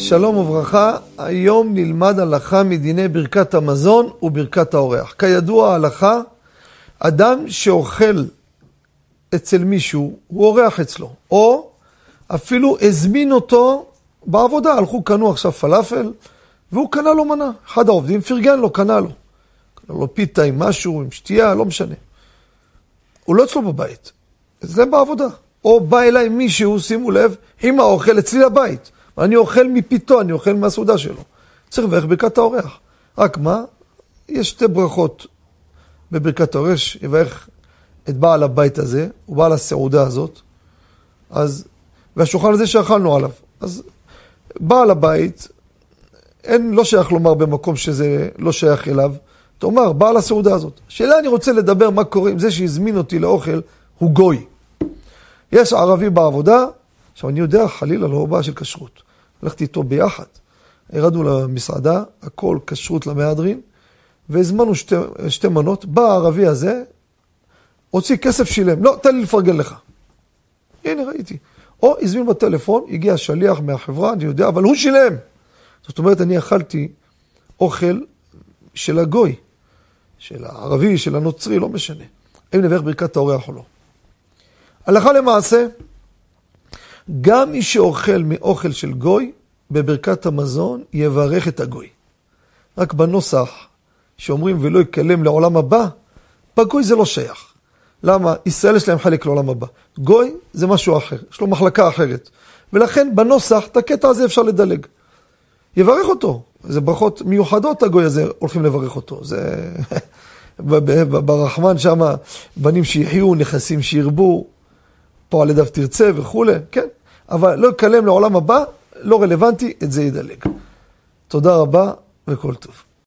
שלום וברכה, היום נלמד הלכה מדיני ברכת המזון וברכת האורח. כידוע ההלכה, אדם שאוכל אצל מישהו, הוא אורח אצלו, או אפילו הזמין אותו בעבודה, הלכו, קנו עכשיו פלאפל, והוא קנה לו מנה. אחד העובדים פרגן לו, קנה לו. קנה לו פיתה עם משהו, עם שתייה, לא משנה. הוא לא אצלו בבית, אצלם בעבודה. או בא אליי מישהו, שימו לב, עם האוכל אצלי לבית. אני אוכל מפיתו, אני אוכל מהסעודה שלו. צריך לברך ברכת האורח. רק מה? יש שתי ברכות בברכת האורח, יברך את בעל הבית הזה, הוא בעל הסעודה הזאת, אז, והשולחן הזה שאכלנו עליו. אז בעל הבית, אין, לא שייך לומר במקום שזה לא שייך אליו, תאמר, בעל הסעודה הזאת. שאלה אני רוצה לדבר מה קורה עם זה שהזמין אותי לאוכל, הוא גוי. יש ערבי בעבודה, עכשיו אני יודע, חלילה לא בעיה של כשרות. הלכתי איתו ביחד. ירדנו למסעדה, הכל כשרות למהדרין, והזמנו שתי, שתי מנות. בא הערבי הזה, הוציא כסף, שילם. לא, תן לי לפרגן לך. הנה, ראיתי. או הזמין בטלפון, הגיע שליח מהחברה, אני יודע, אבל הוא שילם. זאת אומרת, אני אכלתי אוכל של הגוי, של הערבי, של הנוצרי, לא משנה. האם נברך ברכת האורח או לא. הלכה למעשה, גם מי שאוכל מאוכל של גוי, בברכת המזון יברך את הגוי. רק בנוסח שאומרים ולא יקלם לעולם הבא, בגוי זה לא שייך. למה? ישראל יש להם חלק לעולם הבא. גוי זה משהו אחר, יש לו מחלקה אחרת. ולכן בנוסח, את הקטע הזה אפשר לדלג. יברך אותו. זה ברכות מיוחדות הגוי הזה הולכים לברך אותו. זה... ברחמן שמה, בנים שיחיו, נכסים שירבו, פועל ידיו תרצה וכולי, כן. אבל לא יקלם לעולם הבא, לא רלוונטי, את זה ידלג. תודה רבה וכל טוב.